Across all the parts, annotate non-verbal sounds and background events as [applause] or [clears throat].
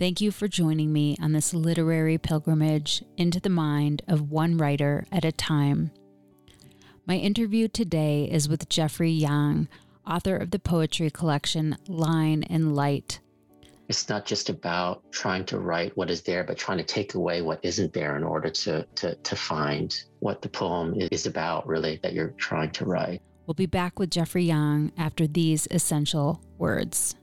Thank you for joining me on this literary pilgrimage into the mind of one writer at a time. My interview today is with Jeffrey Yang, author of the poetry collection Line and Light. It's not just about trying to write what is there, but trying to take away what isn't there in order to, to, to find what the poem is about, really, that you're trying to write. We'll be back with Jeffrey Yang after these essential words.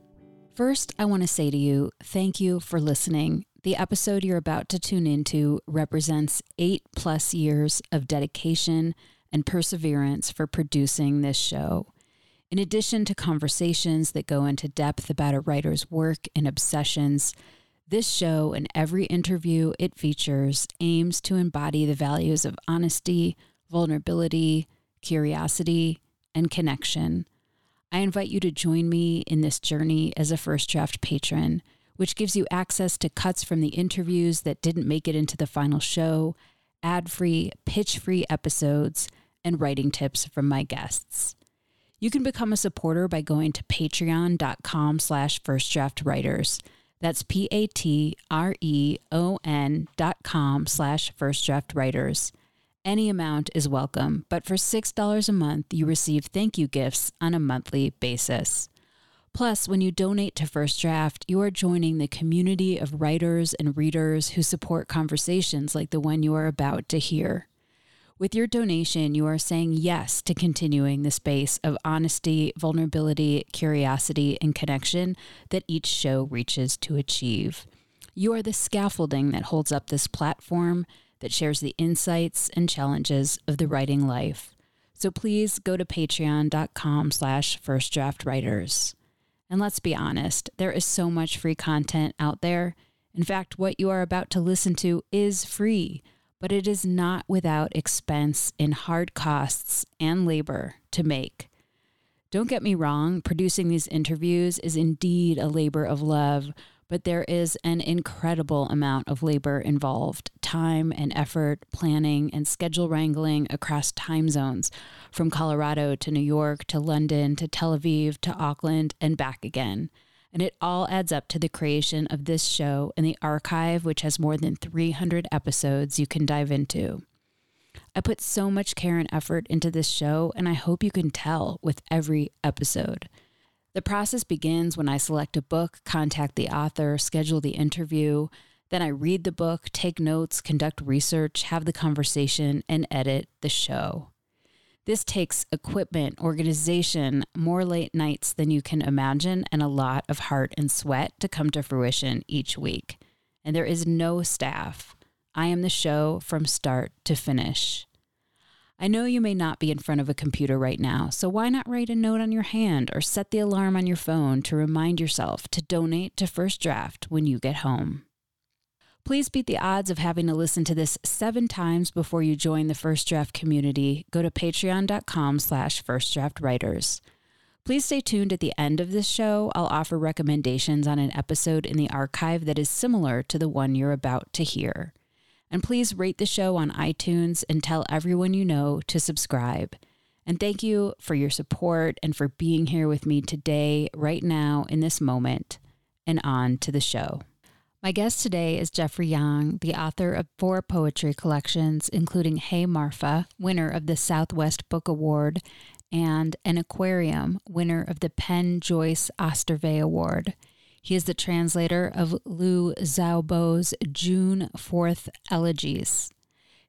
First, I want to say to you, thank you for listening. The episode you're about to tune into represents eight plus years of dedication and perseverance for producing this show. In addition to conversations that go into depth about a writer's work and obsessions, this show and every interview it features aims to embody the values of honesty, vulnerability, curiosity, and connection. I invite you to join me in this journey as a First Draft patron, which gives you access to cuts from the interviews that didn't make it into the final show, ad free, pitch free episodes, and writing tips from my guests. You can become a supporter by going to patreon.com slash firstdraftwriters. That's P-A-T-R-E-O-N dot com slash firstdraftwriters. Any amount is welcome, but for $6 a month, you receive thank you gifts on a monthly basis. Plus, when you donate to First Draft, you are joining the community of writers and readers who support conversations like the one you are about to hear. With your donation, you are saying yes to continuing the space of honesty, vulnerability, curiosity, and connection that each show reaches to achieve. You are the scaffolding that holds up this platform that shares the insights and challenges of the writing life. So please go to patreon.com slash firstdraftwriters. And let's be honest, there is so much free content out there. In fact, what you are about to listen to is free, but it is not without expense in hard costs and labor to make. Don't get me wrong, producing these interviews is indeed a labor of love but there is an incredible amount of labor involved time and effort, planning, and schedule wrangling across time zones from Colorado to New York to London to Tel Aviv to Auckland and back again. And it all adds up to the creation of this show and the archive, which has more than 300 episodes you can dive into. I put so much care and effort into this show, and I hope you can tell with every episode. The process begins when I select a book, contact the author, schedule the interview. Then I read the book, take notes, conduct research, have the conversation, and edit the show. This takes equipment, organization, more late nights than you can imagine, and a lot of heart and sweat to come to fruition each week. And there is no staff. I am the show from start to finish. I know you may not be in front of a computer right now, so why not write a note on your hand or set the alarm on your phone to remind yourself to donate to First Draft when you get home? Please beat the odds of having to listen to this seven times before you join the First Draft community. Go to patreon.com slash firstdraftwriters. Please stay tuned at the end of this show. I'll offer recommendations on an episode in the archive that is similar to the one you're about to hear. And please rate the show on iTunes and tell everyone you know to subscribe. And thank you for your support and for being here with me today, right now, in this moment, and on to the show. My guest today is Jeffrey Yang, the author of four poetry collections, including Hey Marfa, winner of the Southwest Book Award, and An Aquarium, winner of the PEN Joyce Osterweil Award. He is the translator of Liu Xiaobo's June 4th Elegies.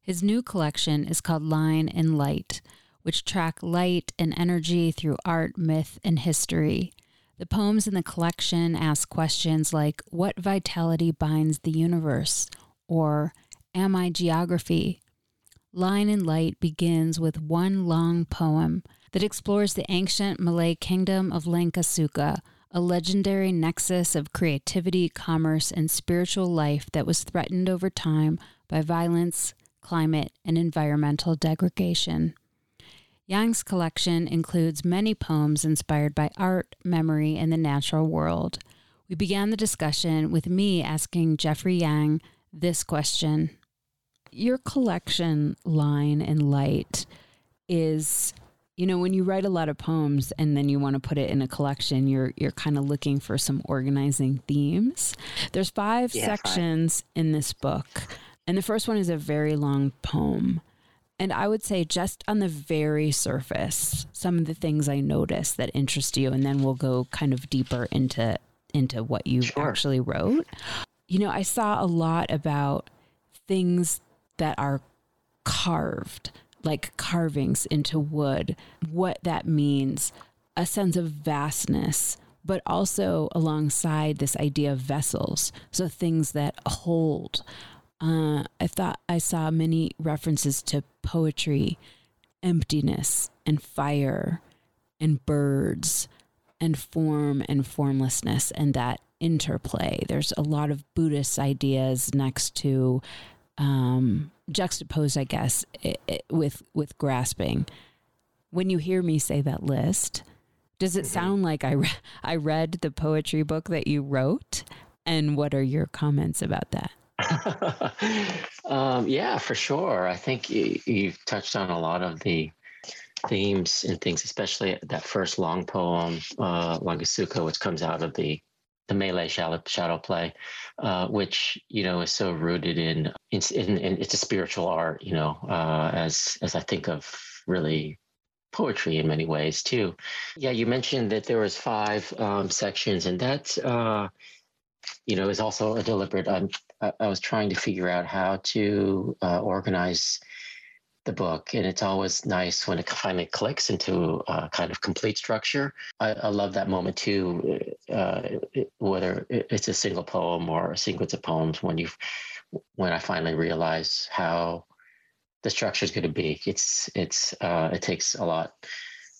His new collection is called Line and Light, which track light and energy through art, myth, and history. The poems in the collection ask questions like What vitality binds the universe? or Am I geography? Line and Light begins with one long poem that explores the ancient Malay kingdom of Langkasuka, a legendary nexus of creativity, commerce, and spiritual life that was threatened over time by violence, climate, and environmental degradation. Yang's collection includes many poems inspired by art, memory, and the natural world. We began the discussion with me asking Jeffrey Yang this question Your collection, Line and Light, is you know when you write a lot of poems and then you want to put it in a collection you're you're kind of looking for some organizing themes there's five yeah, sections five. in this book and the first one is a very long poem and I would say just on the very surface, some of the things I noticed that interest you, and then we'll go kind of deeper into into what you sure. actually wrote. You know, I saw a lot about things that are carved, like carvings into wood, what that means, a sense of vastness, but also alongside this idea of vessels. So things that hold, uh, I thought I saw many references to poetry, emptiness, and fire, and birds, and form and formlessness, and that interplay. There's a lot of Buddhist ideas next to um, juxtaposed, I guess, it, it, with with grasping. When you hear me say that list, does it mm-hmm. sound like I re- I read the poetry book that you wrote? And what are your comments about that? [laughs] um, yeah, for sure. I think you, you've touched on a lot of the themes and things, especially that first long poem, uh, which comes out of the the Malay shadow, shadow play, uh, which you know is so rooted in, in, in, in it's a spiritual art, you know, uh, as as I think of really poetry in many ways too. Yeah, you mentioned that there was five um, sections, and that uh, you know is also a deliberate. I'm I, was trying to figure out how to uh, organize the book, and it's always nice when it finally clicks into a kind of complete structure. I, I love that moment too, uh, whether it's a single poem or a sequence of poems. When you, when I finally realize how the structure is going to be, it's it's uh, it takes a lot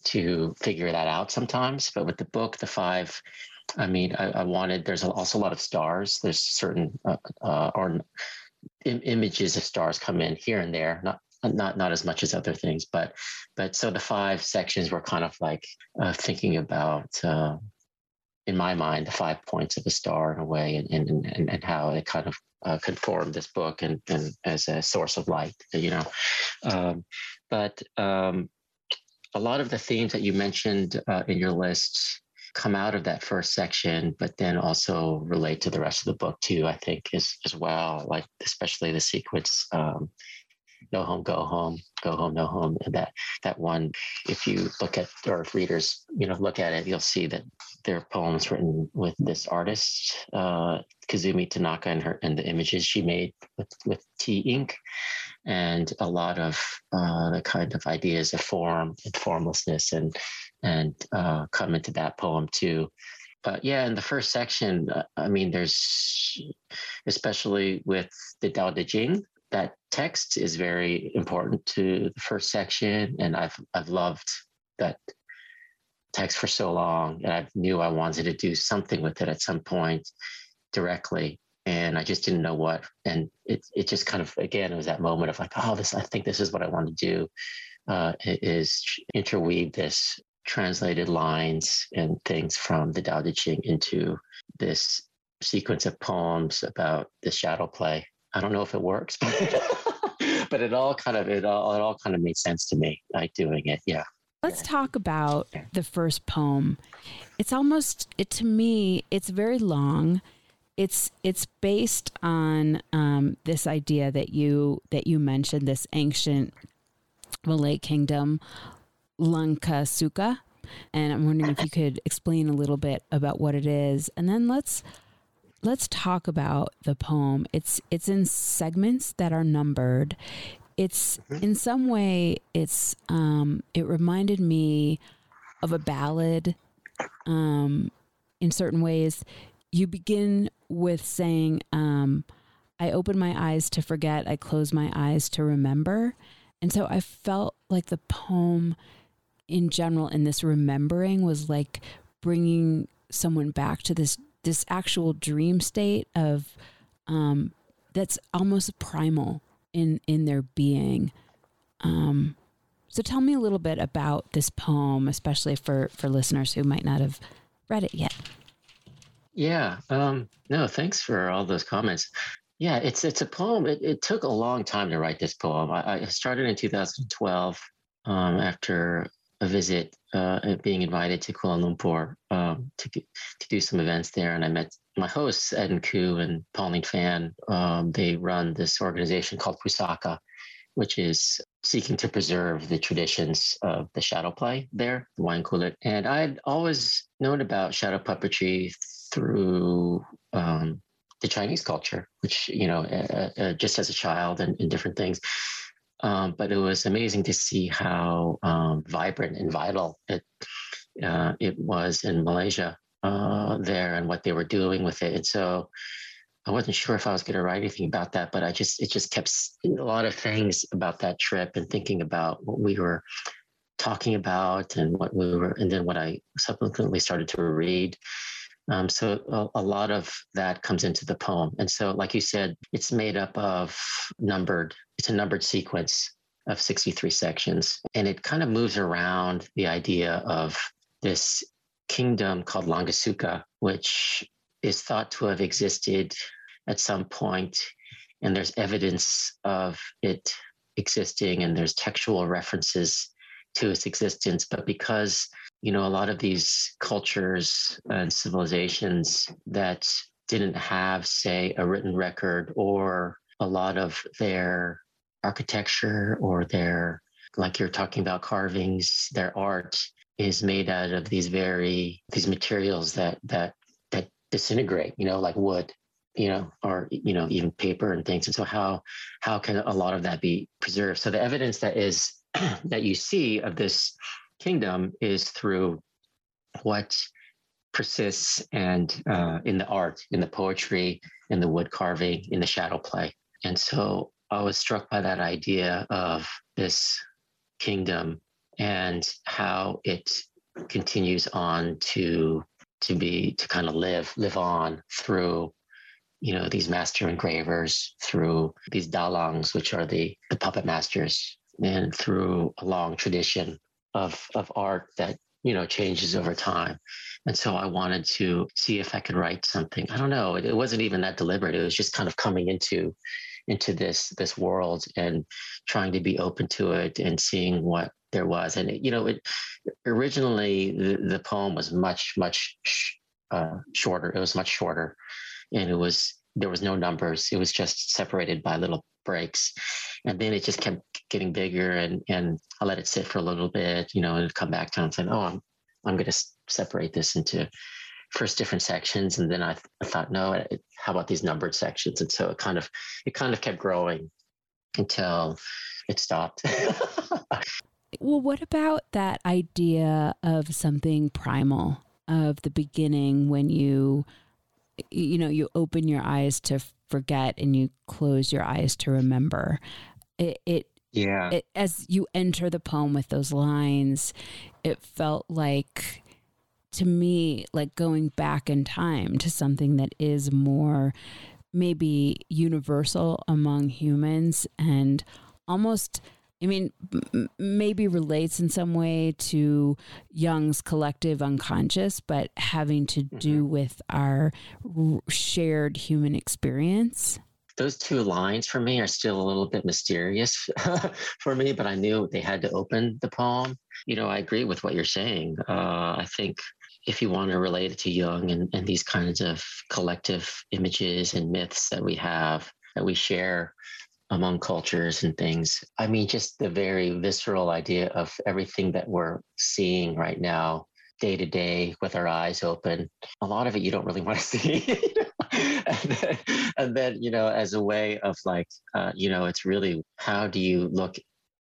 to figure that out sometimes. But with the book, the five I mean, I, I, wanted. There's also a lot of stars. There's certain uh, uh, or Im- images of stars come in here and there. Not not not as much as other things, but but so the five sections were kind of like uh, thinking about. Uh, in my mind, the five points of a star in a way, and and and, and how it kind of uh, conformed this book and, and as a source of light, you know. Um, but um, a lot of the themes that you mentioned uh, in your list come out of that first section, but then also relate to the rest of the book too, I think, as, as well, like especially the sequence um, no home, go home, go home, no home. And that that one, if you look at or if readers, you know, look at it, you'll see that there are poems written with this artist, uh, Kazumi Tanaka, and her and the images she made with with tea ink, and a lot of uh, the kind of ideas of form and formlessness and and uh, come into that poem too. But yeah, in the first section, uh, I mean, there's especially with the Tao Te Ching, that text is very important to the first section, and I've I've loved that text for so long, and I knew I wanted to do something with it at some point directly, and I just didn't know what. And it it just kind of again it was that moment of like, oh, this I think this is what I want to do, uh, is interweave this translated lines and things from the Tao Te Ching into this sequence of poems about the shadow play I don't know if it works, [laughs] but, [laughs] but it all kind of it all it all kind of made sense to me, like doing it. Yeah. Let's talk about the first poem. It's almost it to me. It's very long. It's it's based on um, this idea that you that you mentioned this ancient Malay kingdom, Langkasuka, and I'm wondering if you could explain a little bit about what it is, and then let's let's talk about the poem. It's it's in segments that are numbered. It's mm-hmm. in some way it's um, it reminded me of a ballad. Um, in certain ways, you begin with saying, um, "I open my eyes to forget. I close my eyes to remember," and so I felt like the poem, in general, in this remembering, was like bringing someone back to this this actual dream state of um, that's almost primal in in their being. Um, so tell me a little bit about this poem, especially for for listeners who might not have read it yet. Yeah. Um, no, thanks for all those comments. Yeah, it's it's a poem. It, it took a long time to write this poem. I, I started in 2012 um, after a visit, uh, being invited to Kuala Lumpur um, to to do some events there, and I met my hosts Eddin Khoo and Pauline Fan. Um, they run this organization called Pusaka, which is seeking to preserve the traditions of the shadow play there, the wayang kulit. And I'd always known about shadow puppetry through um, the Chinese culture, which you know, uh, uh, just as a child and, and different things. Um, but it was amazing to see how um, vibrant and vital it uh, it was in Malaysia uh, there and what they were doing with it. And so I wasn't sure if I was going to write anything about that, but I just it just kept a lot of things about that trip and thinking about what we were talking about and what we were, and then what I subsequently started to read. Um, so a, a, lot of that comes into the poem. And so, like you said, it's made up of numbered, it's a numbered sequence of 63 sections. And it kind of moves around the idea of this kingdom called Langkasuka, which is thought to have existed at some point, and there's evidence of it existing, and there's textual references to its existence. But because you know a lot of these cultures and civilizations that didn't have, say, a written record or a lot of their architecture or their like you're talking about carvings, their art is made out of these very these materials that that that disintegrate, you know, like wood, you know, or you know, even paper and things. And so how how can a lot of that be preserved? So the evidence that is [clears throat] that you see of this kingdom is through what persists and uh, in the art, in the poetry, in the wood carving, in the shadow play. And so I was struck by that idea of this kingdom and how it continues on to to be to kind of live live on through you know these master engravers through these dalangs which are the the puppet masters and through a long tradition of of art that you know changes over time and so i wanted to see if i could write something i don't know it, it wasn't even that deliberate it was just kind of coming into into this this world and trying to be open to it and seeing what there was. And it, you know, it originally the, the poem was much much sh- uh, shorter. It was much shorter, and it was there was no numbers. It was just separated by little breaks, and then it just kept getting bigger. And and I let it sit for a little bit, you know, and come back to and say, oh, I'm I'm going to separate this into first different sections and then I, th- I thought no it, how about these numbered sections and so it kind of it kind of kept growing until it stopped [laughs] Well, what about that idea of something primal, of the beginning when you, you know, you open your eyes to forget and you close your eyes to remember? It, it yeah. It, as you enter the poem with those lines, it felt like to me like going back in time to something that is more maybe universal among humans and almost I mean, m- maybe relates in some way to Jung's collective unconscious, but having to do mm-hmm. with our r- shared human experience. Those two lines for me are still a little bit mysterious [laughs] for me, but I knew they had to open the poem. You know, I agree with what you're saying. Uh, I think if you want to relate it to Jung and, and these kinds of collective images and myths that we have, that we share among cultures and things. I mean, just the very visceral idea of everything that we're seeing right now, day to day, with our eyes open. A lot of it you don't really want to [laughs] see. [laughs] and, then, you know, as a way of like, uh, you know, it's really how do you look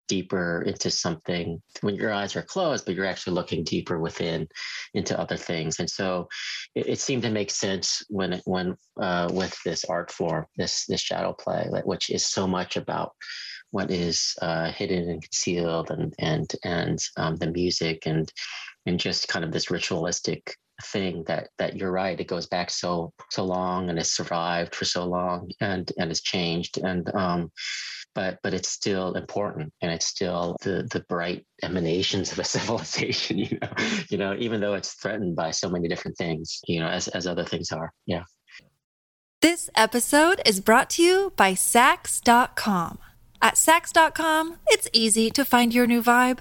deeper into something when your eyes are closed, but you're actually looking deeper within into other things. And so it, it seemed to make sense when when uh, with this art form, this this shadow play, which is so much about what is uh, hidden and concealed, and and and um, the music and and just kind of this ritualistic thing that that you're right it goes back so so long and has survived for so long and and has changed and um but but it's still important and it's still the the bright emanations of a [laughs] civilization you know you know even though it's threatened by so many different things you know as as other things are yeah this episode is brought to you by Saks.com. At Saks.com, it's easy to find your new vibe.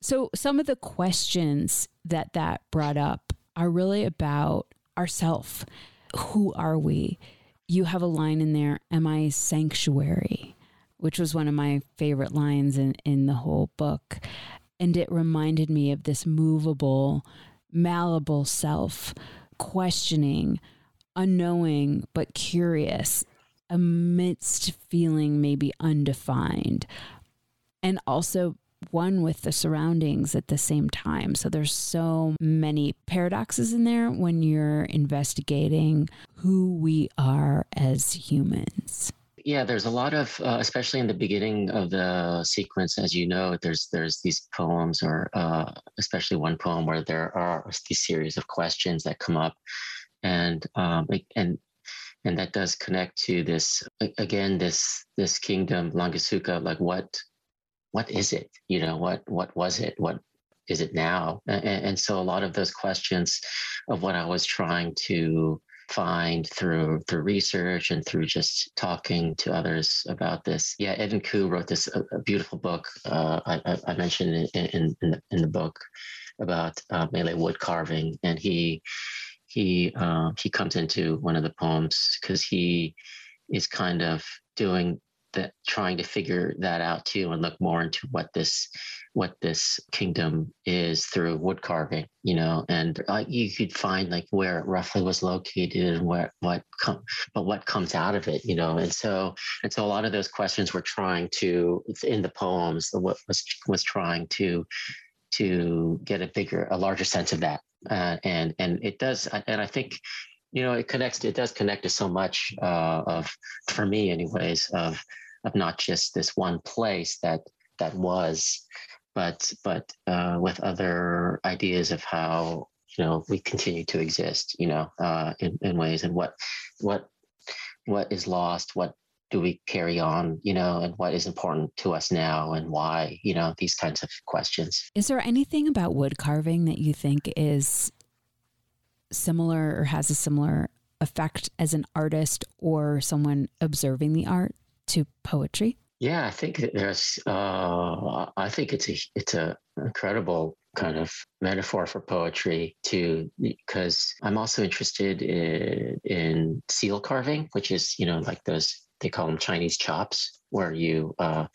So, some of the questions that that brought up are really about ourself. Who are we? You have a line in there, Am I sanctuary? Which was one of my favorite lines in, in the whole book. And it reminded me of this movable, malleable self, questioning, unknowing, but curious, amidst feeling maybe undefined, and also one with the surroundings at the same time. So there's so many paradoxes in there when you're investigating who we are as humans. Yeah, there's a lot of, uh, especially in the beginning of the sequence, as you know, there's there's these poems, or uh, especially one poem where there are these series of questions that come up, and um, and and that does connect to this again this this kingdom Langkasuka, like what what is it? You know, what what was it? What is it now? And, and so a lot of those questions of what I was trying to find through through research and through just talking to others about this. Yeah, Eddin Khoo wrote this a, a beautiful book. Uh, I, I, mentioned in in, in, the, in the book about uh, Malay wood carving, and he he uh, he comes into one of the poems because he is kind of doing that trying to figure that out too and look more into what this what this kingdom is through wood carving you know and uh, you could find like where it roughly was located and where what come but what comes out of it you know and so and so a lot of those questions were trying to in the poems what was was trying to to get a bigger a larger sense of that uh, and and it does and i think you know it connects it does connect to so much uh, of for me anyways of of not just this one place that that was, but but uh, with other ideas of how you know we continue to exist, you know, uh, in in ways and what what what is lost, what do we carry on, you know, and what is important to us now and why, you know, these kinds of questions. Is there anything about wood carving that you think is similar or has a similar effect as an artist or someone observing the art? to poetry? Yeah, I think there's. Uh, I think it's a it's a incredible kind of metaphor for poetry too, because I'm also interested in, in seal carving, which is you know like those they call them Chinese chops, where you uh,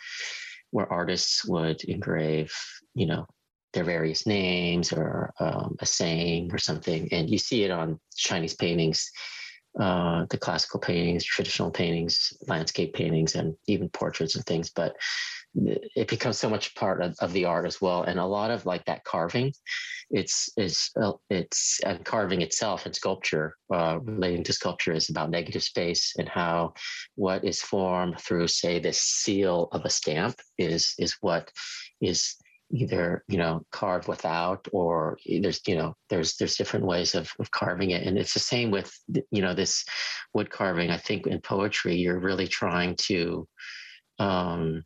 where artists would engrave you know their various names or um, a saying or something. And you see it on Chinese paintings, uh, the classical paintings, traditional paintings, landscape paintings, and even portraits and things. But it becomes so much part of, of the art as well. And a lot of like that carving, it's it's uh, it's and carving itself and sculpture uh, relating to sculpture is about negative space and how what is formed through say the seal of a stamp is is what is either you know carve without or there's you know there's there's different ways of, of carving it. And it's the same with you know this wood carving. I think in poetry you're really trying to um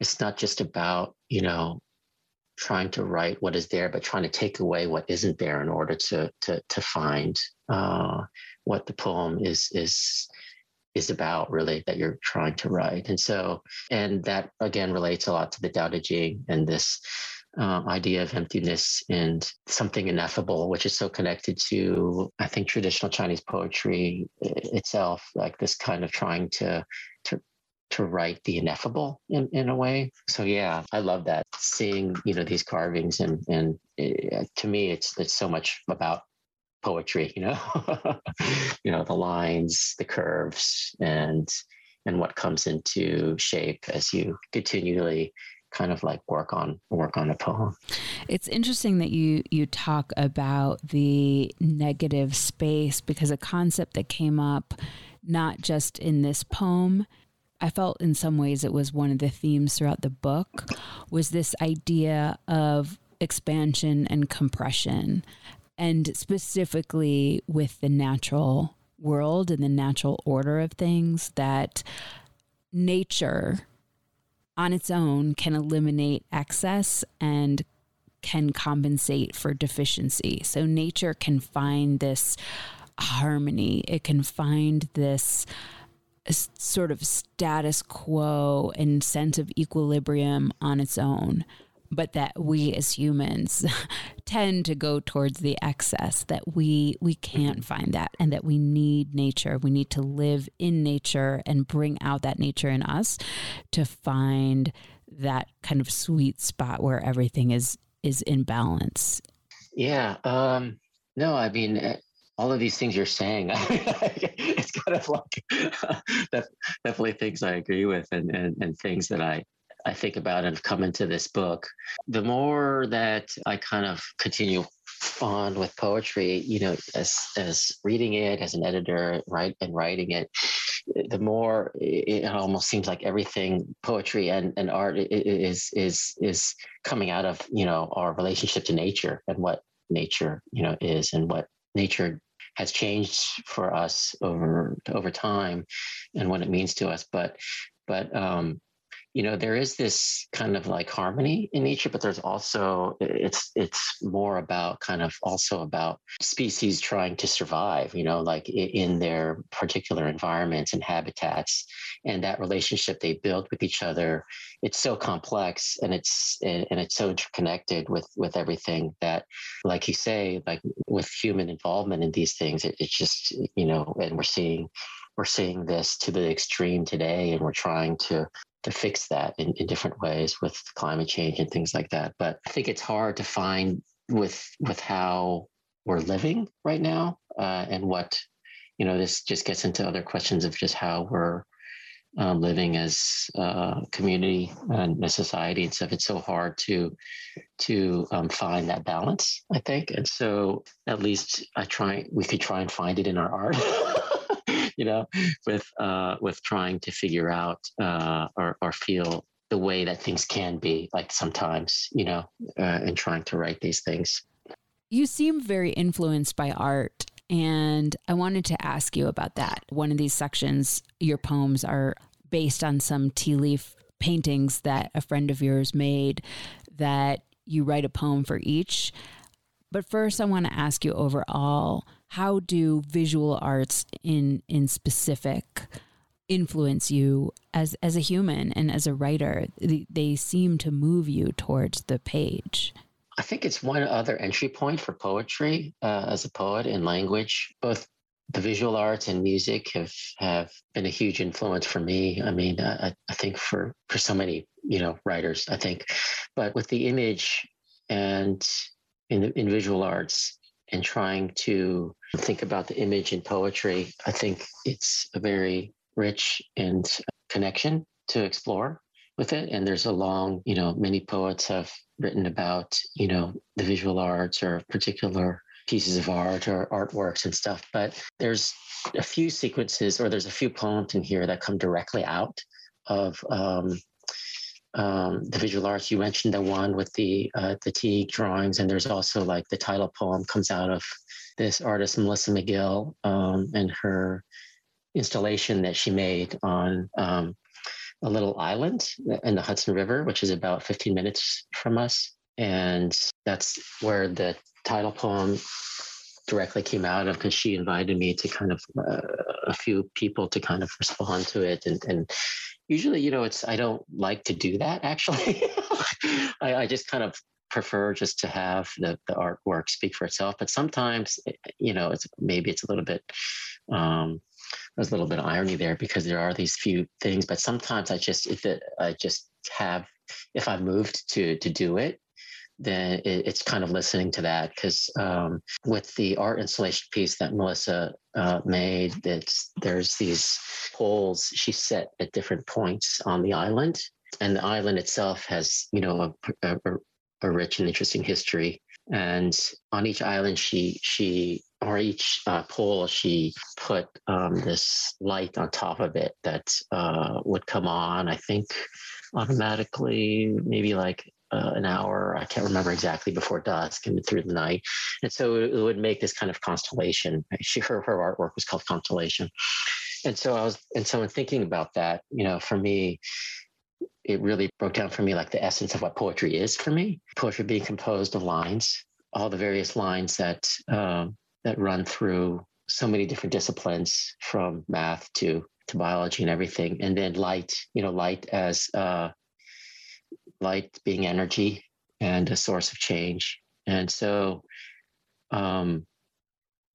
it's not just about you know trying to write what is there but trying to take away what isn't there in order to to to find uh what the poem is is is about really that you're trying to write and so and that again relates a lot to the Tao Te Ching and this um, idea of emptiness and something ineffable, which is so connected to, I think, traditional Chinese poetry itself, like this kind of trying to to to write the ineffable in, in a way. So yeah, I love that seeing you know these carvings and and it, uh, to me it's it's so much about poetry you know? [laughs] You know the lines the curves and and what comes into shape as you continually kind of like work on work on a poem. It's interesting that you you talk about the negative space because a concept that came up not just in this poem I felt in some ways it was one of the themes throughout the book was this idea of expansion and compression and specifically with the natural world and the natural order of things that nature on its own can eliminate excess and can compensate for deficiency. So nature can find this harmony, it can find this sort of status quo and sense of equilibrium on its own but that we as humans [laughs] tend to go towards the excess that we we can't find that and that we need nature. We need to live in nature and bring out that nature in us to find that kind of sweet spot where everything is is in balance. Yeah um no i mean eh, all of these things you're saying [laughs] it's kind of like [laughs] definitely things i agree with and, and and things that i I think about and have come into this book, the more that I kind of continue on with poetry, you know, as as reading it as an editor, right, and writing it, the more it almost seems like everything poetry and, and art is is is coming out of you know our relationship to nature and what nature you know is and what nature has changed for us over over time and what it means to us. But but um you know there is this kind of like harmony in nature but there's also it's it's more about kind of also about species trying to survive you know like in their particular environments and habitats and that relationship they build with each other it's so complex and it's and it's so interconnected with with everything that like you say like with human involvement in these things it, it's just you know and we're seeing we're seeing this to the extreme today and we're trying to to fix that in, in different ways with climate change and things like that. But I think it's hard to find with with how we're living right now uh, and what you know this just gets into other questions of just how we're um, living as a community and a society and stuff. It's so hard to to um, find that balance, I think. And so at least I try we could try and find it in our art. [laughs] you know, with uh, with trying to figure out uh, or or feel the way that things can be, like sometimes, you know, uh, and trying to write these things. You seem very influenced by art. And I wanted to ask you about that. One of these sections, your poems are based on some tea leaf paintings that a friend of yours made that you write a poem for each. But first, I want to ask you overall how do visual arts in in specific influence you as as a human and as a writer? They, they seem to move you towards the page. I think it's one other entry point for poetry uh, as a poet in language. Both the visual arts and music have have been a huge influence for me. I mean i, I think for for so many you know writers i think. But with the image and in, in visual arts and trying to think about the image in poetry, I think it's a very rich and connection to explore with it. And there's a long, you know, many poets have written about, you know, the visual arts or particular pieces of art or artworks and stuff. But there's a few sequences or there's a few poems in here that come directly out of um, um, the visual arts. You mentioned the one with the uh, the Teague drawings, and there's also like the title poem comes out of this artist Melissa McGill um, and her installation that she made on um, a little island in the Hudson River, which is about 15 minutes from us, and that's where the title poem directly came out of because she invited me to kind of uh, a few people to kind of respond to it and, and usually, you know, it's I don't like to do that actually. [laughs] I, I, just kind of prefer just to have the, the artwork speak for itself. But sometimes, eh, you know, it's maybe it's a little bit um, there's a little bit of irony there because there are these few things. But sometimes I just if it, I just have if I moved to to do it, then it's kind of listening to that because um, with the art installation piece that Melissa uh, made, that's there's these poles she set at different points on the island, and the island itself has you know a, a, a rich and interesting history. And on each island, she she or each uh, pole, she put um, this light on top of it that uh, would come on. I think automatically, maybe like uh, an hour. I can't remember exactly before dusk and through the night. And so it, it would make this kind of constellation. [laughs] She, her, her artwork was called Constellation. And so I was, and so in thinking about that, you know, for me, it really broke down for me like the essence of what poetry is for me. Poetry being composed of lines, all the various lines that um, that run through so many different disciplines, from math to to biology and everything, and then light. You know, light as uh, light being energy and a source of change. And so, um,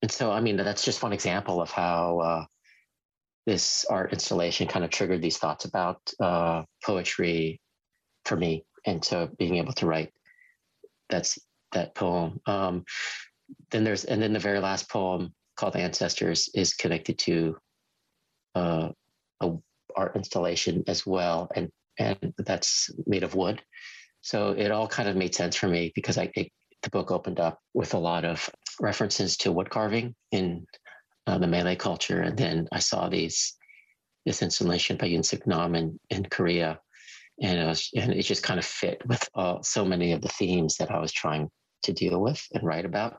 and so, I mean, that's just one example of how uh, this art installation kind of triggered these thoughts about uh, poetry for me. And so, being able to write that's that poem. Um, then there's, and then the very last poem called Ancestors is connected to uh, a art installation as well, and and that's made of wood. So it all kind of made sense for me because I it, the book opened up with a lot of references to wood carving in uh, the Malay culture, and then I saw these this installation by Yun Suk Nam in, in Korea, and it was and it just kind of fit with uh, so many of the themes that I was trying to deal with and write about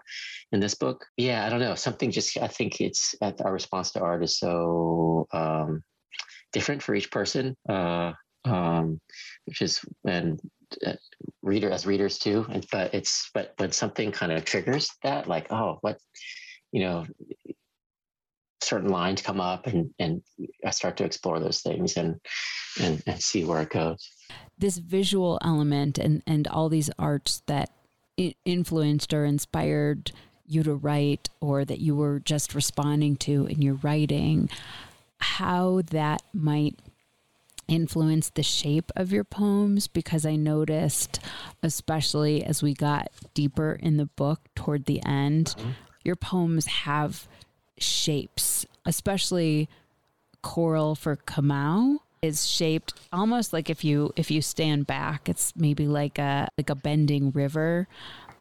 in this book. Yeah, I don't know. Something just I think it's our response to art is so um, different for each person. Uh, um, which is and uh, reader as readers too. And, but it's but when something kind of triggers that, like oh, what you know, certain lines come up, and and I start to explore those things and and and see where it goes. This visual element and and all these arts that influenced or inspired you to write or that you were just responding to in your writing how that might influence the shape of your poems because I noticed, especially as we got deeper in the book toward the end, mm-hmm. your poems have shapes, especially Coral for Kamau is shaped almost like if you if you stand back it's maybe like a like a bending river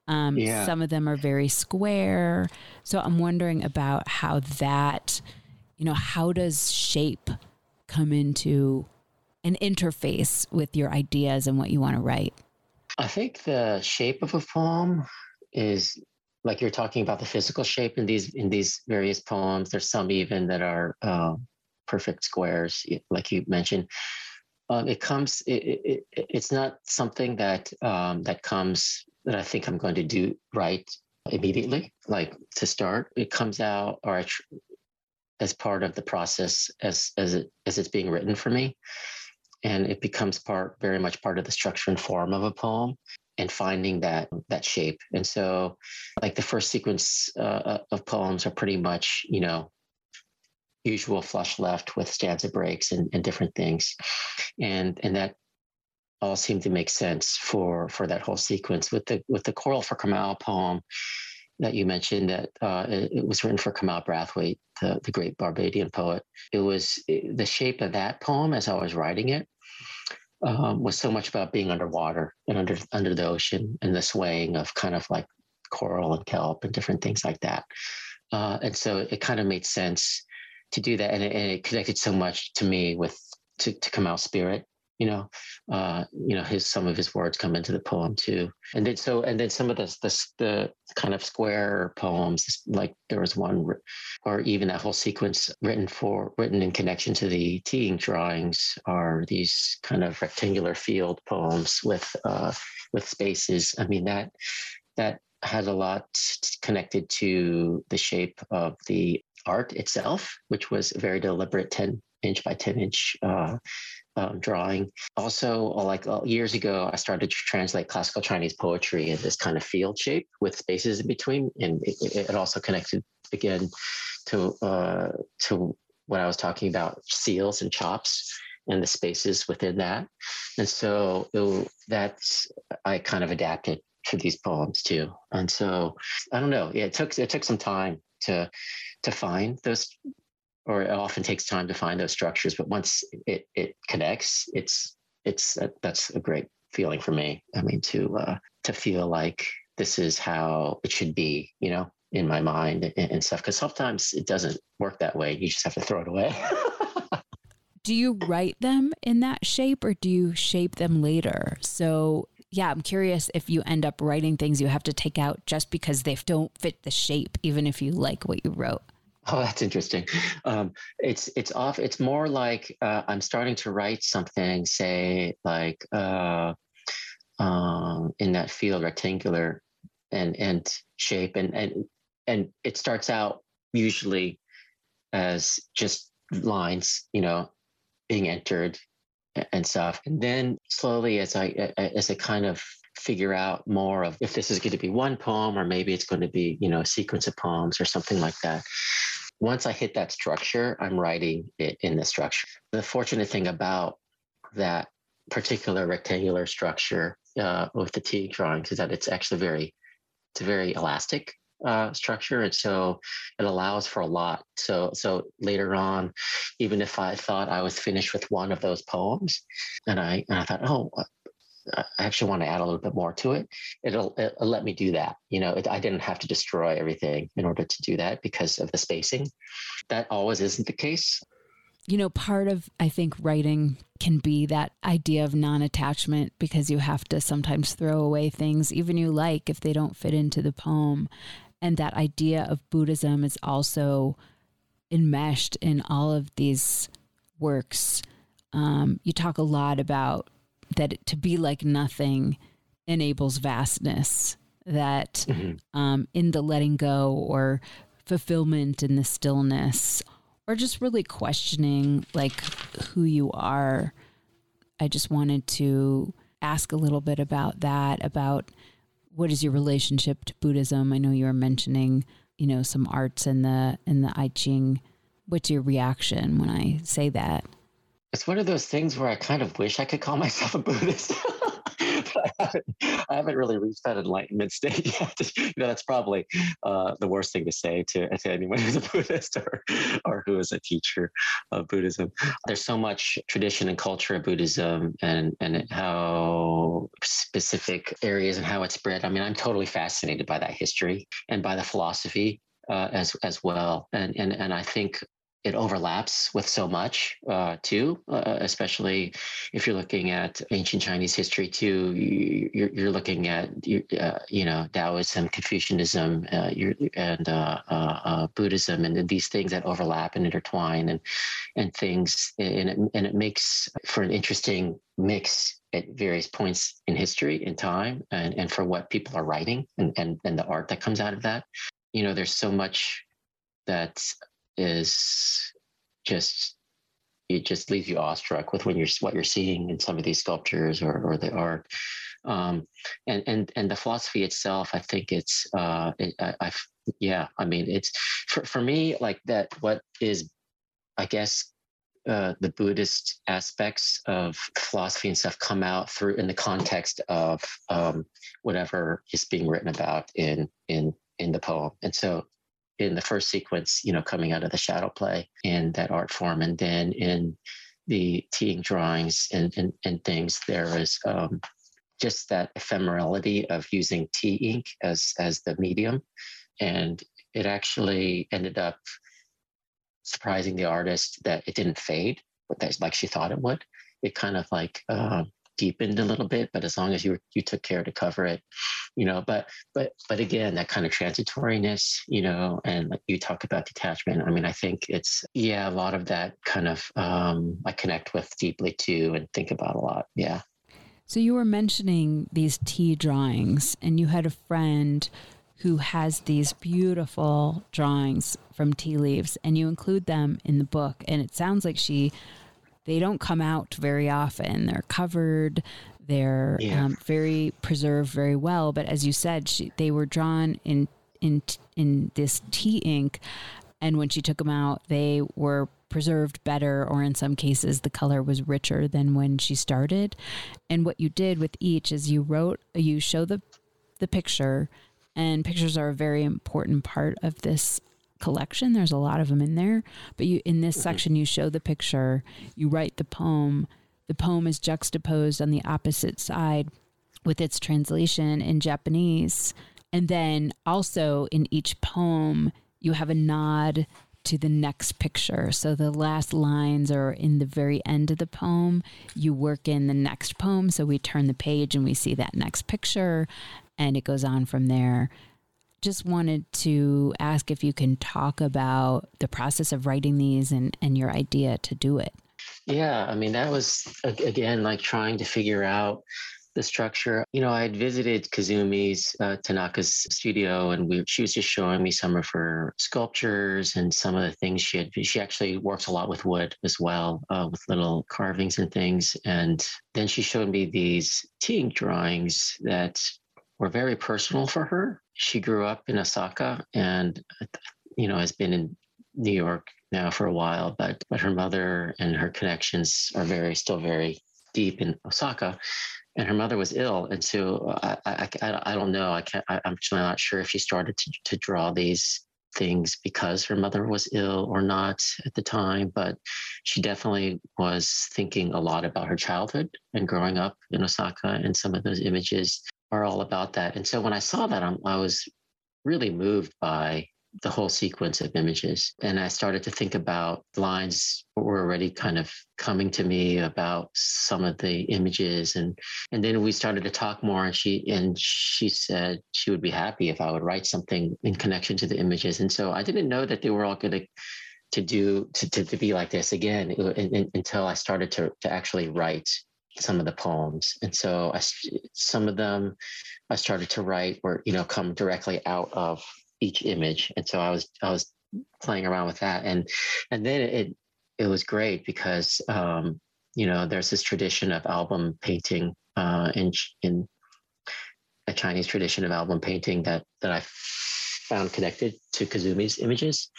um, yeah. some of them are very square so i'm wondering about how that you know how does shape come into an interface with your ideas and what you want to write? I think the shape of a poem is like you're talking about the physical shape in these in these various poems. There's some even that are uh, perfect squares, like you mentioned. Um, it comes. It, it, it's not something that um, that comes that I think I'm going to do right immediately, like to start. It comes out or tr- as part of the process as as it as it's being written for me and it becomes part very much part of the structure and form of a poem and finding that that shape and so like the first sequence uh, of poems are pretty much you know usual flush left with stanza breaks and, and different things and and that all seem to make sense for for that whole sequence with the with the choral for Kamau poem that you mentioned that uh, it, it, was written for Kamau Brathwaite, the, the great Barbadian poet. It was it, the shape of that poem as I was writing it um, was so much about being underwater and under under the ocean and the swaying of kind of like coral and kelp and different things like that. Uh, and so it kind of made sense to do that, and it, and it connected so much to me with to, to Kamau's spirit you know uh you know his some of his words come into the poem too. And then so and then some of the the, the kind of square poems like there was one or even that whole sequence written for written in connection to the teeing drawings are these kind of rectangular field poems with uh with spaces. I mean that that has a lot connected to the shape of the art itself which was a very deliberate 10 inch by 10 inch uh, um, drawing. Also, uh, like uh, years ago, I started to translate classical Chinese poetry in this kind of field shape with spaces in between, and it, it also connected again to uh, to what I was talking about seals and chops and the spaces within that. And so it, that's I kind of adapted to these poems too. And so I don't know. Yeah, it took it took some time to to find those or it often takes time to find those structures but once it it connects it's it's uh, that's a great feeling for me. I mean to uh, to feel like this is how it should be you know in my mind and, and stuff because sometimes it doesn't work that way. You just have to throw it away. [laughs] Do you write them in that shape or do you shape them later? So yeah, I'm curious if you end up writing things you have to take out just because they don't fit the shape, even if you like what you wrote. Oh, that's interesting. Um, it's it's off. It's more like uh, I'm starting to write something, say like uh, um, in that field, rectangular and and shape, and and and it starts out usually as just lines, you know, being entered and stuff, and then slowly as I as I kind of figure out more of if this is going to be one poem or maybe it's going to be you know a sequence of poems or something like that once I hit that structure, I'm writing it in the structure. The fortunate thing about that particular rectangular structure uh, with the tea drawings is that it's actually very, it's a very elastic uh, structure, and so it allows for a lot. So, so later on, even if I thought I was finished with one of those poems, and I and I thought, oh, I actually want to add a little bit more to it, it'll, it'll let me do that. You know, it, I didn't have to destroy everything in order to do that because of the spacing. That always isn't the case. You know, part of, I think, writing can be that idea of non attachment because you have to sometimes throw away things, even you like, if they don't fit into the poem. And that idea of Buddhism is also enmeshed in all of these works. Um, you talk a lot about that to be like nothing enables vastness that mm-hmm. um, in the letting go or fulfillment in the stillness or just really questioning like who you are. I just wanted to ask a little bit about that about what is your relationship to buddhism? I know you were mentioning you know some arts in the in the i ching. What's your reaction when i say that it's one of those things where I kind of wish I could call [laughs] myself a Buddhist. [laughs] I haven't, I haven't, really reached that enlightenment state [laughs] yet. you know, that's probably uh, the worst thing to say to, to anyone who's a Buddhist or, or who is a teacher of Buddhism. There's so much tradition and culture of Buddhism and, and how specific areas and how it's spread. I mean, I'm totally fascinated by that history and by the philosophy uh, as as well. And and and I think it overlaps with so much uh, too, uh, especially if you're looking at ancient Chinese history too. You're, you're looking at uh, you know Taoism, Confucianism, uh, and uh, uh, Buddhism, and these things that overlap and intertwine, and and things, and it, and it makes for an interesting mix at various points in history in time, and and for what people are writing, and and and the art that comes out of that. You know, there's so much that is just it just leaves you awestruck with when you're what you're seeing in some of these sculptures or, or the art um, and and and the philosophy itself i think it's uh it, I, I yeah i mean it's for, for me like that what is i guess uh, the Buddhist aspects of philosophy and stuff come out through in the context of um, whatever is being written about in in in the poem. And so, in the first sequence, you know, coming out of the shadow play in that art form, and then in the teeing drawings and and, and things, there is um, just that ephemerality of using tea ink as as the medium, and it actually ended up surprising the artist that it didn't fade, but that's like she thought it would. It kind of like uh, deepened a little bit, but as long as you you took care to cover it, you know. But but but again, that kind of transitoriness, you know, and like you talk about detachment. I mean, I think it's yeah, a lot of that kind of um, I connect with deeply too, and think about a lot. Yeah. So you were mentioning these tea drawings, and you had a friend who has these beautiful drawings from tea leaves and you include them in the book and it sounds like she they don't come out very often. They're covered. They're yeah. um, very preserved very well. But as you said she, they were drawn in in in this tea ink. And when she took them out they were preserved better or in some cases the color was richer than when she started. And what you did with each is you wrote you show the the picture. And pictures are a very important part of this collection. There's a lot of them in there, but you in this mm-hmm. section you show the picture, you write the poem. The poem is juxtaposed on the opposite side with its translation in Japanese. And then also in each poem, you have a nod to the next picture. So the last lines are in the very end of the poem. You work in the next poem. So we turn the page and we see that next picture and it goes on from there. Just wanted to ask if you can talk about the process of writing these and, and your idea to do it. Yeah, I mean, that was again like trying to figure out the structure. You know, I had visited Kazumi's uh, Tanaka's studio, and we, she was just showing me some of her sculptures and some of the things she had. She actually works a lot with wood as well, uh, with little carvings and things. And then she showed me these tea drawings that were very personal for her. She grew up in Osaka and, you know, has been in New York now for a while, but but her mother and her connections are very still very deep in Osaka. And her mother was ill, and so I I, I, I don't know. I can't. I, am actually not sure if she started to to draw these things because her mother was ill or not at the time, but she definitely was thinking a lot about her childhood and growing up in Osaka. And some of those images are all about that. And so when I saw that, I'm, I was really moved by the whole sequence of images. And I started to think about lines were already kind of coming to me about some of the images. And and then we started to talk more and she and she said she would be happy if I would write something in connection to the images. And so I didn't know that they were all going to do to, to, to be like this again uh, until I started to to actually write some of the poems. And so I, some of them I started to write were, you know, come directly out of each image. And so I was, I was playing around with that. And, and then it, it was great because, um, you know, there's this tradition of album painting uh, in, in a Chinese tradition of album painting that, that I found connected to Kazumi's images.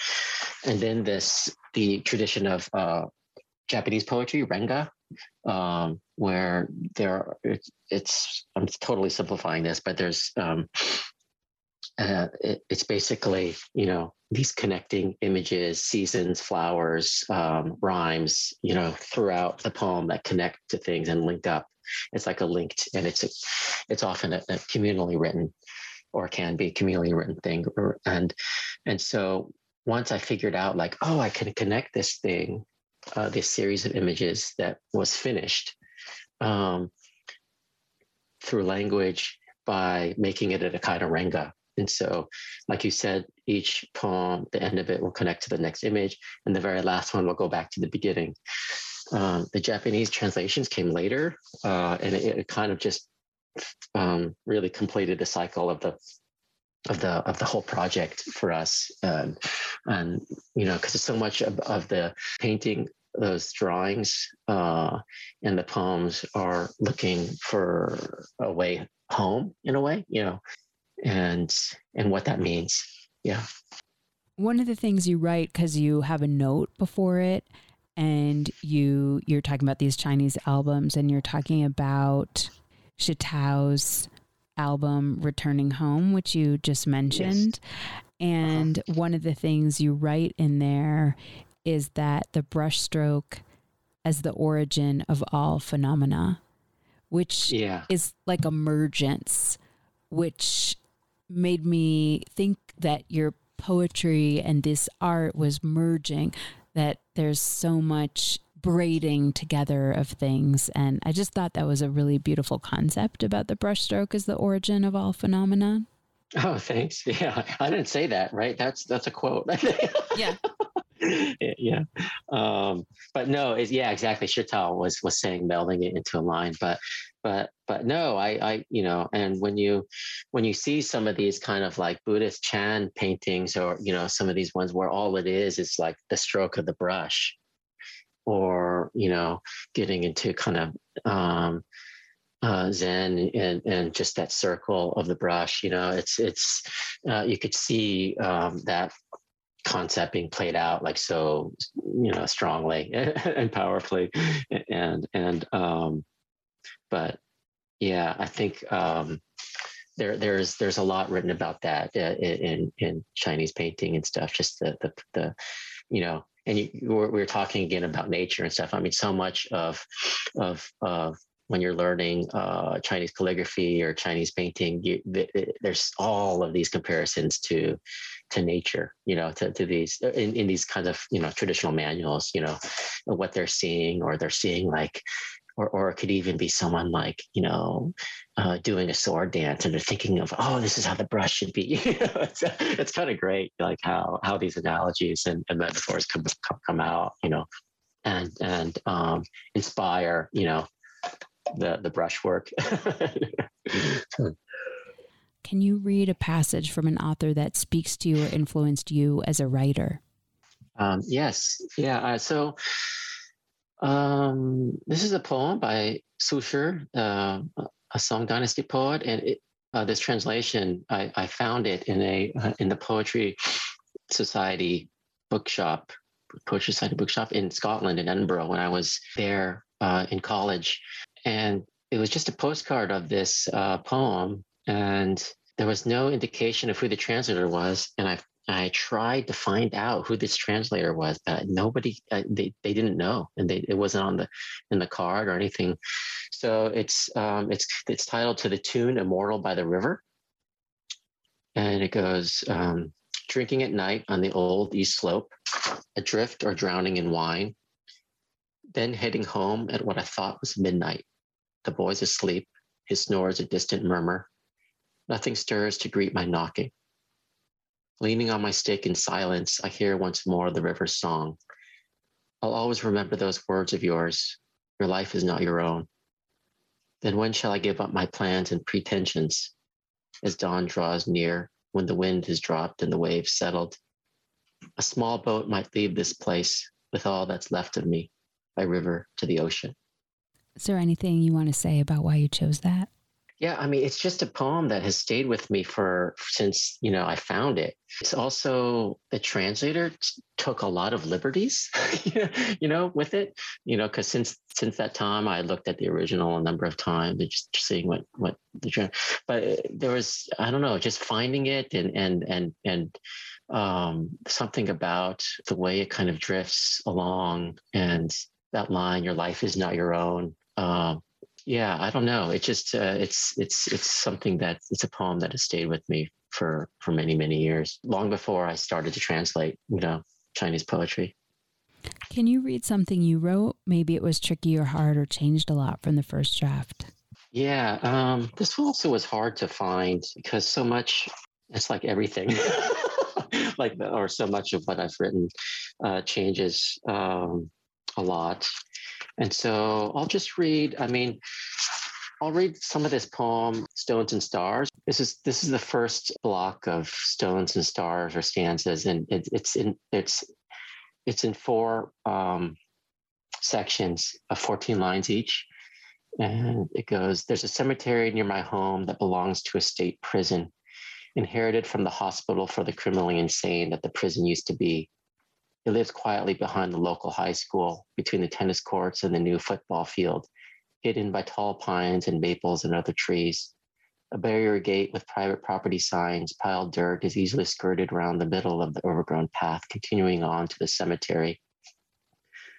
And then this, the tradition of uh, Japanese poetry, Renga, um, where there it's, it's, I'm totally simplifying this, but there's um, uh, it, it's basically you know these connecting images, seasons, flowers, um, rhymes, you know, throughout the poem that connect to things and link up. It's like a linked, and it's a, it's often a, a communally written or can be communally written thing, and and so once I figured out like, oh, I can connect this thing uh, this series of images that was finished um, through language by making it at a of renga. And so, like you said, each poem, the end of it will connect to the next image, and the very last one will go back to the beginning. Um, the Japanese translations came later, uh, and it, it, kind of just um, really completed the cycle of the of the of the whole project for us um, and you know because it's so much of, of, the painting those drawings uh, and the poems are looking for a way home in a way you know and and what that means yeah one of the things you write because you have a note before it and you you're talking about these Chinese albums and you're talking about Shitao's album Returning Home, which you just mentioned. Yes. And uh-huh. one of the things you write in there is that the brushstroke as the origin of all phenomena, which yeah. is like emergence, which made me think that your poetry and this art was merging, that there's so much braiding together of things. And I just thought that was a really beautiful concept about the brushstroke as the origin of all phenomena. Oh, thanks. [laughs] Yeah, I didn't say that, right? That's that's a quote. [laughs] yeah. [laughs] yeah. Um, but no, it's, yeah, exactly. Shitao was was saying melding it into a line, but but but no, I I you know, and when you when you see some of these kind of like Buddhist Chan paintings, or you know, some of these ones where all it is is like the stroke of the brush, or you know, getting into kind of um, uh, Zen and and just that circle of the brush. You know, it's it's uh, you could see um, that concept being played out like so you know strongly [laughs] and powerfully. And and um but yeah i think um there there's there's a lot written about that uh, in in chinese painting and stuff just the the, the you know and you, we were talking again about nature and stuff. I mean so much of of of when you're learning uh, Chinese calligraphy or Chinese painting, you, there's all of these comparisons to to nature, you know, to, to these in, in these kinds of you know traditional manuals, you know, what they're seeing or they're seeing like, or or it could even be someone like you know uh, doing a sword dance and they're thinking of oh this is how the brush should be. [laughs] it's it's kind of great like how how these analogies and, and metaphors come, come come out, you know, and and um, inspire you know the the brushwork. Can you read a passage from an author that speaks to you or influenced you as a writer? Um, yes, yeah. Uh, so um, this is a poem by Su Shi, uh, a Song Dynasty poet, and it, uh, this translation I, I, found it in a uh, in the Poetry Society bookshop, Poetry Society bookshop in Scotland in Edinburgh when I was there uh, in college, and it was just a postcard of this uh, poem, and there was no indication of who the translator was. And I I tried to find out who this translator was, but nobody uh, they they didn't know, and they, it wasn't on the in the card or anything. So it's um, it's it's titled to the tune "Immortal by the River," and it goes. Um, Drinking at night on the old east slope, adrift or drowning in wine, then heading home at what I thought was midnight the boy's asleep, his snores a distant murmur. Nothing stirs to greet my knocking. Leaning on my stick in silence, I hear once more the river's song. I'll always remember those words of yours. Your life is not your own. Then when shall I give up my plans and pretensions? As dawn draws near, when the wind has dropped and the waves settled, a small boat might leave this place with all that's left of me by river to the ocean. Is there anything you want to say about why you chose that? Yeah, I mean, it's just a poem that has stayed with me for since you know I found it. It's also the translator t- took a lot of liberties, [laughs] you know, with it. You know, because since since that time, I looked at the original a number of times just seeing what what the but there was I don't know, just finding it and and and and um, something about the way it kind of drifts along and that line, "Your life is not your own." Um, yeah, I don't know. It just uh, it's it's it's something that it's a poem that has stayed with me for for many many years, long before I started to translate, you know, Chinese poetry. Can you read something you wrote? Maybe it was tricky or hard or changed a lot from the first draft. Yeah, um, this also was hard to find because so much. It's like everything, [laughs] like or so much of what I've written uh, changes um, a lot. And so I'll just read, I mean, I'll read some of this poem, Stones and Stars. This is this is the first block of Stones and Stars or stanzas, and it, it's in it's it's in four um, sections of 14 lines each. And it goes, There's a cemetery near my home that belongs to a state prison, inherited from the hospital for the criminally insane that the prison used to be. It lives quietly behind the local high school, between the tennis courts and the new football field, hidden by tall pines and maples and other trees. A barrier gate with private property signs, piled dirt is easily skirted around the middle of the overgrown path, continuing on to the cemetery.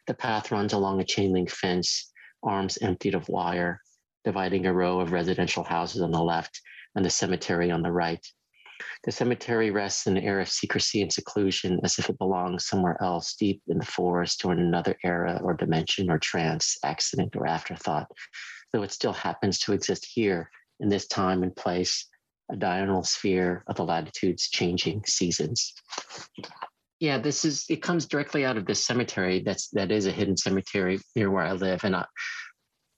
The path runs along a chain link fence, arms emptied of wire, dividing a row of residential houses on the left and the cemetery on the right. The cemetery rests in an air of secrecy and seclusion as if it belongs somewhere else, deep in the forest or in another era or dimension or trance, accident or afterthought, though it still happens to exist here in this time and place, a diurnal sphere of the latitude's changing seasons. Yeah, this is it comes directly out of this cemetery. That's that is a hidden cemetery near where I live, and I,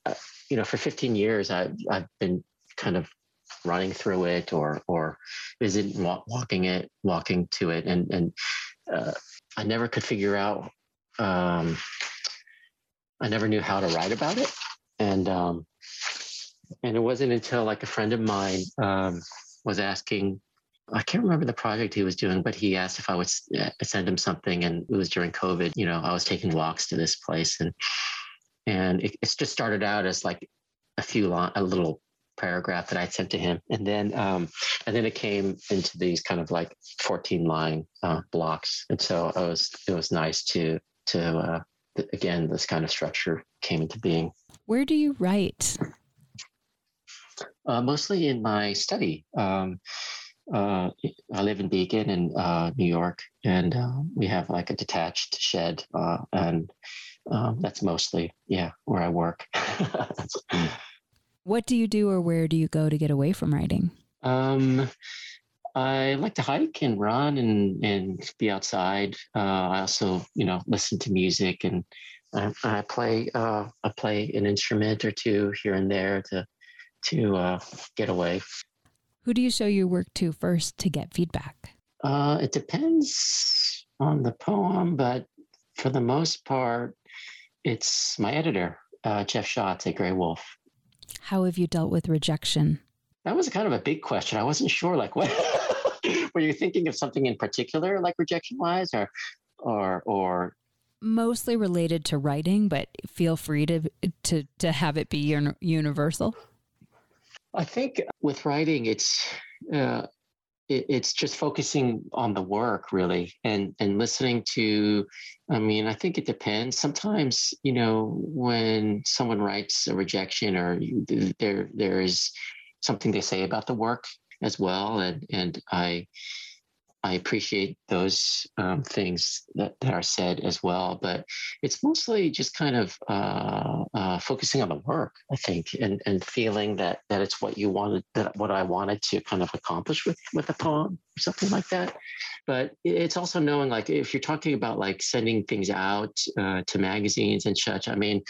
uh, you know, for 15 years I've I've been kind of running through it or or visiting, walking it, walking to it, and and uh, I never could figure out. Um, I never knew how to write about it, and um, and it wasn't until like a friend of mine um, was asking I can't remember the project he was doing, but he asked if I would uh, send him something, and it was during COVID. You know, I was taking walks to this place, and and it, it's just started out as like a few long, a little paragraph that I sent to him, and then um, and then it came into these kind of like fourteen line uh, blocks, and so it was it was nice to to uh, again this kind of structure came into being. Where do you write? Uh, mostly in my study. Um, uh, I live in Beacon in uh, New York, and uh, we have like a detached shed, uh, and um, that's mostly yeah where I work. [laughs] what do you do, or where do you go to get away from writing? Um, I like to hike and run and and be outside. Uh, I also you know listen to music and I, I play uh, I play an instrument or two here and there to to get away. Who do you show your work to first to get feedback? Uh, it depends on the poem, but for the most part, it's my editor, uh, Jeff Shotts at Graywolf. How have you dealt with rejection? That was kind of a big question. I wasn't sure. Like, [laughs] what were you thinking of something in particular, like rejection wise, or, or, or mostly related to writing? But feel free to to to have it be universal. I think with writing, it's uh, it, it's just focusing on the work really, and and listening to. I mean, I think it depends. Sometimes you know when someone writes a rejection or there there is something they say about the work as well, and and I I appreciate those um, things that, that are said as well, but it's mostly just kind of uh, uh, focusing on the work, I think, and and feeling that that it's what you wanted, that what I wanted to kind of accomplish with with a poem or something like that. But it's also knowing, like, if you're talking about like sending things out uh, to magazines and such, I mean,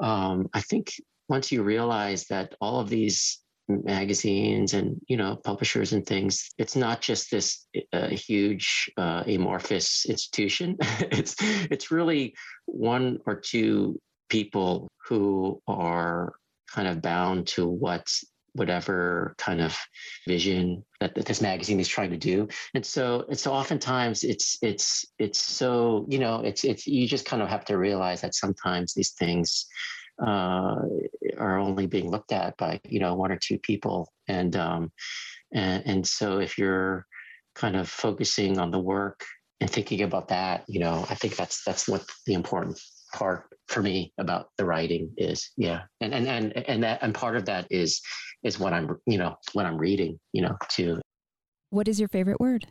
um, I think once you realize that all of these magazines and you know publishers and things. It's not just this uh, huge uh, amorphous institution. [laughs] It's it's really one or two people who are kind of bound to what whatever kind of vision that, this magazine is trying to do. And so and so oftentimes it's it's it's so you know it's it's you just kind of have to realize that sometimes these things uh, are only being looked at by you know one or two people, and um, and and so if you're kind of focusing on the work and thinking about that, you know, I think that's that's what the important part for me about the writing is. Yeah. And and and and that and part of that is is what i'm you know what i'm reading you know too. What is your favorite word?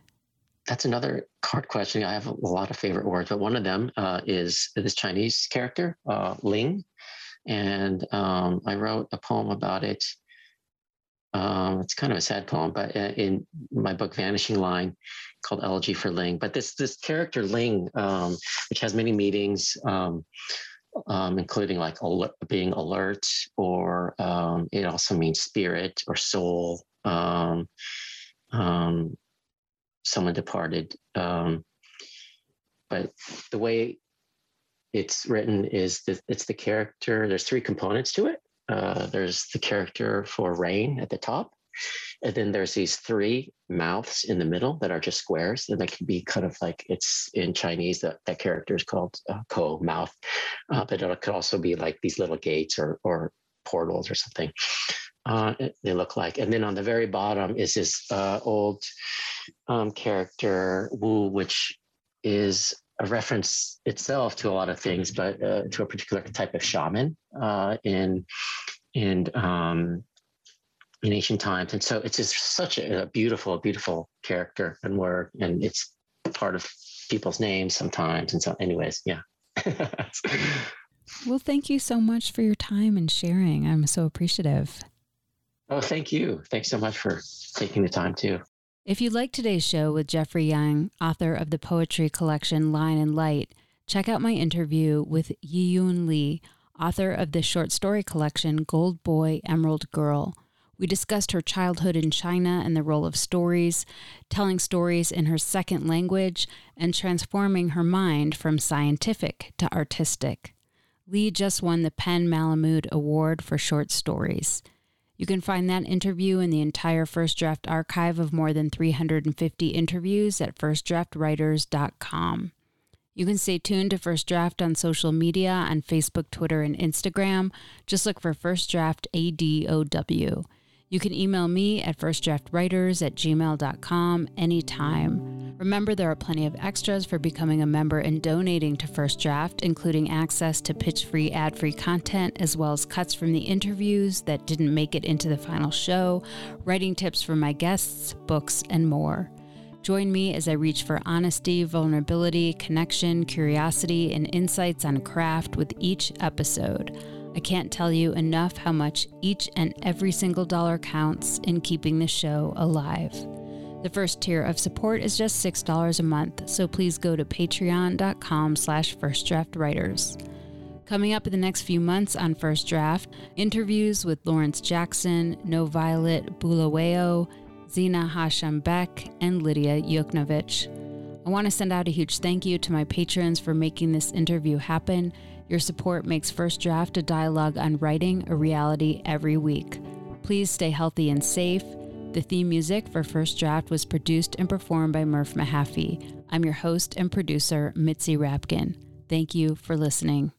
That's another hard question. I have a lot of favorite words but one of them uh, is this chinese character uh, ling and um, I wrote a poem about it. Um, it's kind of a sad poem, but uh, in my book Vanishing Line, called Elegy for Ling. But this this character Ling, um, which has many meanings, um, um, including like alert, being alert, or um, it also means spirit or soul. someone departed. but the way it's written is the, it's the character. There's three components to it. Uh, there's the character for rain at the top, And then there's these three mouths in the middle that are just squares. And that can be kind of like it's in Chinese that that character is called uh, ko mouth, uh, but it could also be like these little gates or or portals or something. Uh, they look like. And then on the very bottom is this uh, old um, character Wu, which is a reference itself to a lot of things, but uh, to a particular type of shaman uh, in in um, in ancient times. And so it's just such a, a beautiful, beautiful character and word, and it's part of people's names sometimes. And so, anyways, yeah. well, thank you so much for your time and sharing. I'm so appreciative. Oh, thank you. Thanks so much for taking the time too. If you like today's show with Jeffrey Yang, author of the poetry collection Line and Light, check out my interview with Yiyun Li, author of the short story collection Gold Boy, Emerald Girl. We discussed her childhood in China and the role of stories, telling stories in her second language, and transforming her mind from scientific to artistic. Li just won the PEN Malamud Award for short stories. You can find that interview in the entire First Draft archive of more than 350 interviews at firstdraftwriters.com. You can stay tuned to First Draft on social media on Facebook, Twitter, and Instagram. Just look for First Draft ADOW. You can email me at firstdraftwriters at gmail.com anytime. Remember, there are plenty of extras for becoming a member and donating to First Draft, including access to pitch free, ad free content, as well as cuts from the interviews that didn't make it into the final show, writing tips from my guests, books, and more. Join me as I reach for honesty, vulnerability, connection, curiosity, and insights on craft with each episode. I can't tell you enough how much each and every single dollar counts in keeping the show alive. The first tier of support is just $6 a month, so please go to patreon.com slash firstdraftwriters. Coming up in the next few months on First Draft, interviews with Lawrence Jackson, NoViolet Bulawayo, Zeina Hashem Beck, and Lidia Yuknavitch. I want to send out a huge thank you to my patrons for making this interview happen your support makes First Draft a dialogue on writing a reality every week. Please stay healthy and safe. The theme music for First Draft was produced and performed by Murph Mahaffey. I'm your host and producer, Mitzi Rapkin. Thank you for listening.